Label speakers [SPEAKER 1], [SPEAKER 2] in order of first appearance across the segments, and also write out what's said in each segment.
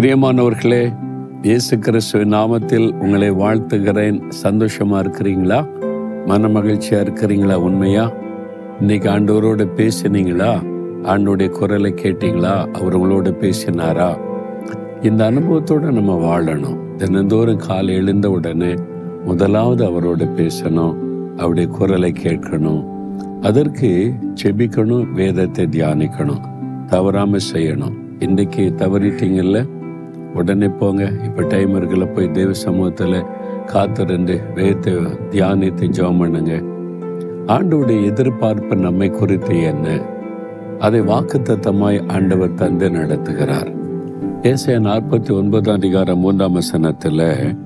[SPEAKER 1] பிரியமானவர்களே இயேசு கிறிஸ்துவ நாமத்தில் உங்களை வாழ்த்துகிறேன். சந்தோஷமா இருக்கிறீங்களா? மன மகிழ்ச்சியா இருக்கிறீங்களா? உண்மையா? இன்னைக்கு ஆண்டவரோட பேசினீங்களா? ஆண்டோடைய குரலை கேட்டீங்களா? அவர் உங்களோட பேசினாரா? இந்த அனுபவத்தோட நம்ம வாழணும். தினந்தோறும் காலை எழுந்த உடனே முதலாவது அவரோட பேசணும். அவருடைய குரலை கேட்கணும். அதற்கு செபிக்கணும் வேதத்தை தியானிக்கணும். தவறாம செய்யணும். இன்னைக்கு தவறிட்டீங்கல்ல? உடனே போங்க. இப்போ டைம் இருக்குல்ல போய் தெய்வ சமூகத்தில் காத்திருந்து வேத்தை தியானித்து ஜெபம் பண்ணுங்க. ஆண்டோடைய எதிர்பார்ப்பு நம்மை குறித்து என்ன? அதை வாக்குத்தத்தமாய் ஆண்டவர் தந்து நடத்துகிறார். ஏசாய நாற்பத்தி ஒன்பதாம் அதிகாரம் மூன்றாம் வசனத்தில்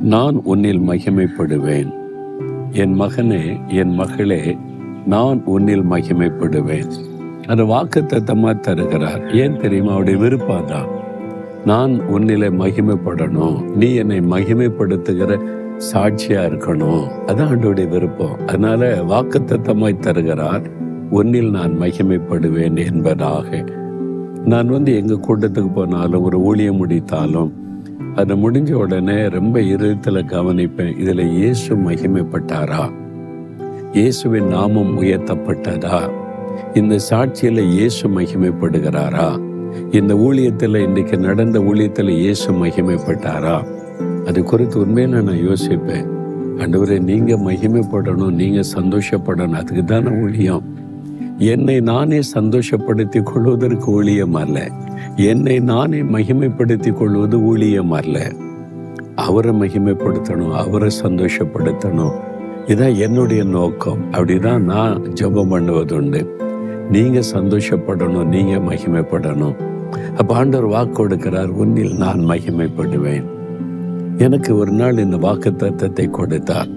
[SPEAKER 1] நான் உன்னில் மகிமைப்படுவேன். என் மகனே என் மகளே நான் உன்னில் மகிமைப்படுவேன். அந்த வாக்கு தத்தமாக தருகிறார். ஏன் தெரியுமா? அவருடைய விருப்பம் தான் நான் உன்னிலே மகிமைப்படணும். நீ என்னை மகிமைப்படுத்துகிற சாட்சியா இருக்கணும். அதான் ஆண்டோடைய விருப்பம். அதனால வாக்கு தத்தமாய் தருகிறார். ஒன்னில் நான் மகிமைப்படுவேன் என்பதாக. நான் வந்து எங்க கூட்டத்துக்கு போனாலும் ஒரு ஊழியம் முடித்தாலும் அது முடிஞ்ச உடனே ரொம்ப இருதயத்தில் கவனிப்பேன் இதில் இயேசு மகிமைப்பட்டாரா? இயேசுவின் நாமம் உயர்த்தப்பட்டதா? இந்த சாட்சியில் இயேசு மகிமைப்படுகிறாரா? இந்த ஊழியத்துல இன்னைக்கு நடந்த ஊழியத்துல இயேசு மகிமைப்பட்டாரா? அது குறித்து உண்மையில நான் யோசிப்பேன். ஆண்டவரே நீங்க மகிமைப்படணும் நீங்க சந்தோஷப்படணும். அதுக்கு தானே ஊழியம். என்னை நானே சந்தோஷப்படுத்திக் கொள்வதற்கு ஊழியம் அல்ல. என்னை நானே மகிமைப்படுத்திக் கொள்வது ஊழியம் அல்ல. அவரை மகிமைப்படுத்தணும் அவரை சந்தோஷப்படுத்தணும். இதான் என்னுடைய நோக்கம். அப்படிதான் நான் ஜெபம் பண்ணுவதுண்டு. நீங்கள் சந்தோஷப்படணும் நீங்கள் மகிமைப்படணும். அப்போ ஆண்டவர் வாக்கு கொடுக்கிறார் உன்னில் நான் மகிமைப்படுவேன். எனக்கு ஒரு நாள் இந்த வாக்கு தத்தத்தை கொடுத்தார்.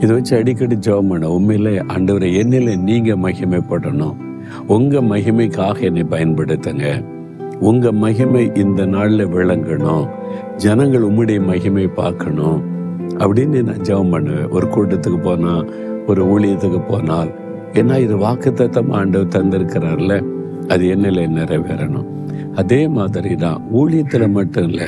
[SPEAKER 1] இதை வச்சு அடிக்கடி ஜெபம் பண்ண உண்மையிலே ஆண்டவரை என்னில் நீங்கள் மகிமைப்படணும். உங்கள் மகிமைக்காக என்னை பயன்படுத்துங்க. உங்கள் மகிமை இந்த நாளில் விளங்கணும். ஜனங்கள் உம்முடைய மகிமை பார்க்கணும். அப்படின்னு நான் ஜெபம் பண்ணுவேன். ஒரு கூட்டத்துக்கு போனால் ஒரு ஊழியத்துக்கு போனால் ஏன்னா இது வாக்குத்தத்தம் ஆண்டவர் தந்திருக்கிறார்ல அது என்னில் நிறைவேறணும்? அதே மாதிரி தான் ஊழியத்தில் மட்டும் இல்லை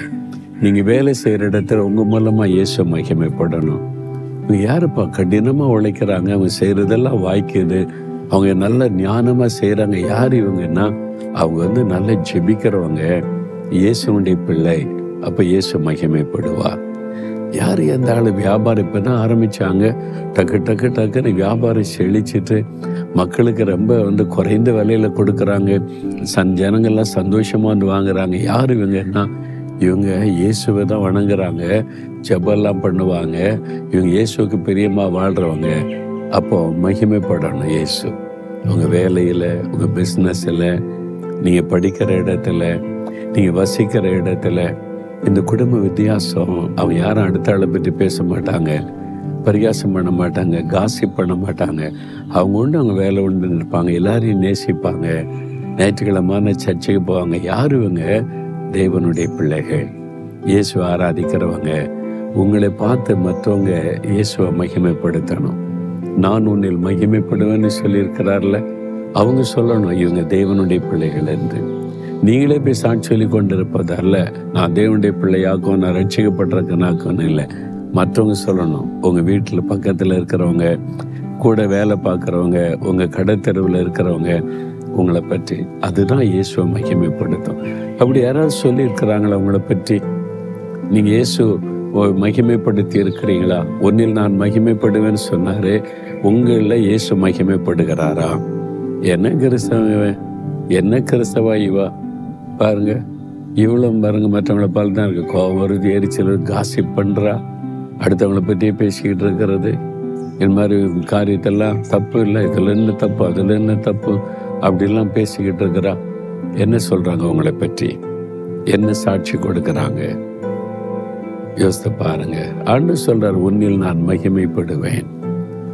[SPEAKER 1] நீங்கள் வேலை செய்கிற இடத்துல உங்கள் மூலமாக இயேசு மகிமைப்படணும். இவங்க யாருப்பா? கடினமாக உழைக்கிறாங்க அவங்க செய்கிறதெல்லாம் வாய்க்குது. அவங்க நல்ல ஞானமாக செய்கிறாங்க யார் இவங்கன்னா? அவங்க வந்து நல்லா ஜெபிக்கிறவங்க. இயேசுனுடைய பிள்ளை. அப்போ இயேசு மகிமைப்படுவார். யார் எந்த ஆள் வியாபாரம் இப்பதான் ஆரம்பித்தாங்க டக்கு டக்கு டக்குன்னு வியாபாரம் செழிச்சிட்டு மக்களுக்கு ரொம்ப வந்து குறைந்த விலையில் கொடுக்குறாங்க. சன் ஜனங்கள்லாம் சந்தோஷமாக வந்து வாங்குறாங்க. யார் இவங்கன்னா? இவங்க இயேசுவை தான் வணங்குறாங்க. ஜபெல்லாம் பண்ணுவாங்க. இவங்க இயேசுவுக்கு பெரியம்மா வாழ்கிறவங்க அப்போ மகிமைப்படணும் இயேசு. உங்கள் வேலையில் உங்கள் பிஸ்னஸில் நீங்கள் படிக்கிற இடத்துல நீங்கள் வசிக்கிற இடத்துல இந்த குடும்ப வித்தியாசம் அவங்க யாரும் அடுத்த ஆளை பற்றி பேச மாட்டாங்க பரிகாசம் பண்ண மாட்டாங்க காசிப் பண்ண மாட்டாங்க. அவங்க உண்டு அவங்க வேலை உண்டு இருப்பாங்க எல்லாரையும் நேசிப்பாங்க. ஞாயிற்றுக்கிழமான சர்ச்சைக்கு போவாங்க. யார் இவங்க? தேவனுடைய பிள்ளைகள். இயேசுவை ஆராதிக்கிறவங்க. உங்களை பார்த்து மற்றவங்க இயேசுவை மகிமைப்படுத்தணும். நான் உன்னில் மகிமைப்படுவேன்னு சொல்லியிருக்கிறார்ல. அவங்க சொல்லணும் இவங்க தேவனுடைய பிள்ளைகள் என்று. நீங்களே போய் சாட்சி சொல்லி கொண்டிருப்பதல்ல நான் தேவனுடைய பிள்ளையாக்கும் நான் ரட்சிக்கப்பட்டிருக்கனாக்கும் இல்லை. மற்றவங்க சொல்லணும். உங்கள் வீட்டில் பக்கத்தில் இருக்கிறவங்க கூட வேலை பார்க்குறவங்க உங்கள் கடைத்தெருவில் இருக்கிறவங்க உங்களை பற்றி. அதுதான் இயேசுவை மகிமைப்படுத்தும். அப்படி யாராவது சொல்லியிருக்கிறாங்களா உங்களை பற்றி? நீங்கள் இயேசு மகிமைப்படுத்தி இருக்கிறீங்களா? ஒன்னில் நான் மகிமைப்படுவேன்னு சொன்னாரு உங்களில் இயேசு மகிமைப்படுகிறாரா? என்ன கிறிஸ்தவன் என்ன கிறிஸ்தவா இவா? பாருங்க. இவ்வளவு பாருங்க மற்றவங்கள பால் தான் இருக்கு. கோவம் வருது எரிச்சல் காசிப் பண்றா. அடுத்தவங்கள பற்றியே பேசிக்கிட்டு இருக்கிறது. இது மாதிரி காரியத்தெல்லாம் தப்பு இல்லை. இதுல என்ன தப்பு அதுல என்ன தப்பு? அப்படிலாம் பேசிக்கிட்டு இருக்கிறா. என்ன சொல்றாங்க உங்களை பற்றி? என்ன சாட்சி கொடுக்குறாங்க? யோசித்து பாருங்க. ஆண்டு சொல்றார் உன்னில் நான் மகிமைப்படுவேன்.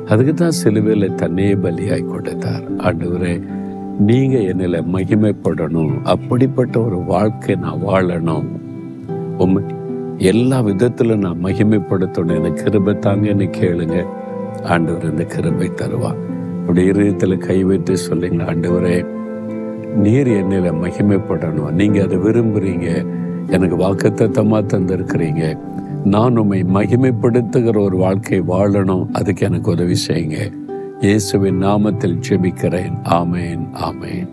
[SPEAKER 1] அதுக்கு தான் சிலுவையில் தன்னையே பலியாய் கொடுத்தார். ஆண்டவரே நீங்க என்னில மகிமைப்படணும். அப்படிப்பட்ட ஒரு வாழ்க்கை நான் வாழணும். உண்மை எல்லா விதத்தில் நான் மகிமைப்படுத்தணும். எனக்கு கிருபை தாங்கன்னு கேளுங்க. ஆண்டவர் இந்த கிருபை தருவா. அப்படி இருதயத்தில் கை வைத்து சொல்லுங்க ஆண்டவரே நீர் என்னில மகிமைப்படணும். நீங்கள் அதை விரும்புறீங்க. எனக்கு வாக்குத்தத்தமா தந்திருக்கிறீங்க. நான் உண்மை மகிமைப்படுத்துகிற ஒரு வாழ்க்கை வாழணும். அதுக்கு எனக்கு உதவி செய்யுங்க. இயேசுவின் நாமத்தில் ஜெபிக்கிறேன். ஆமேன் ஆமேன்.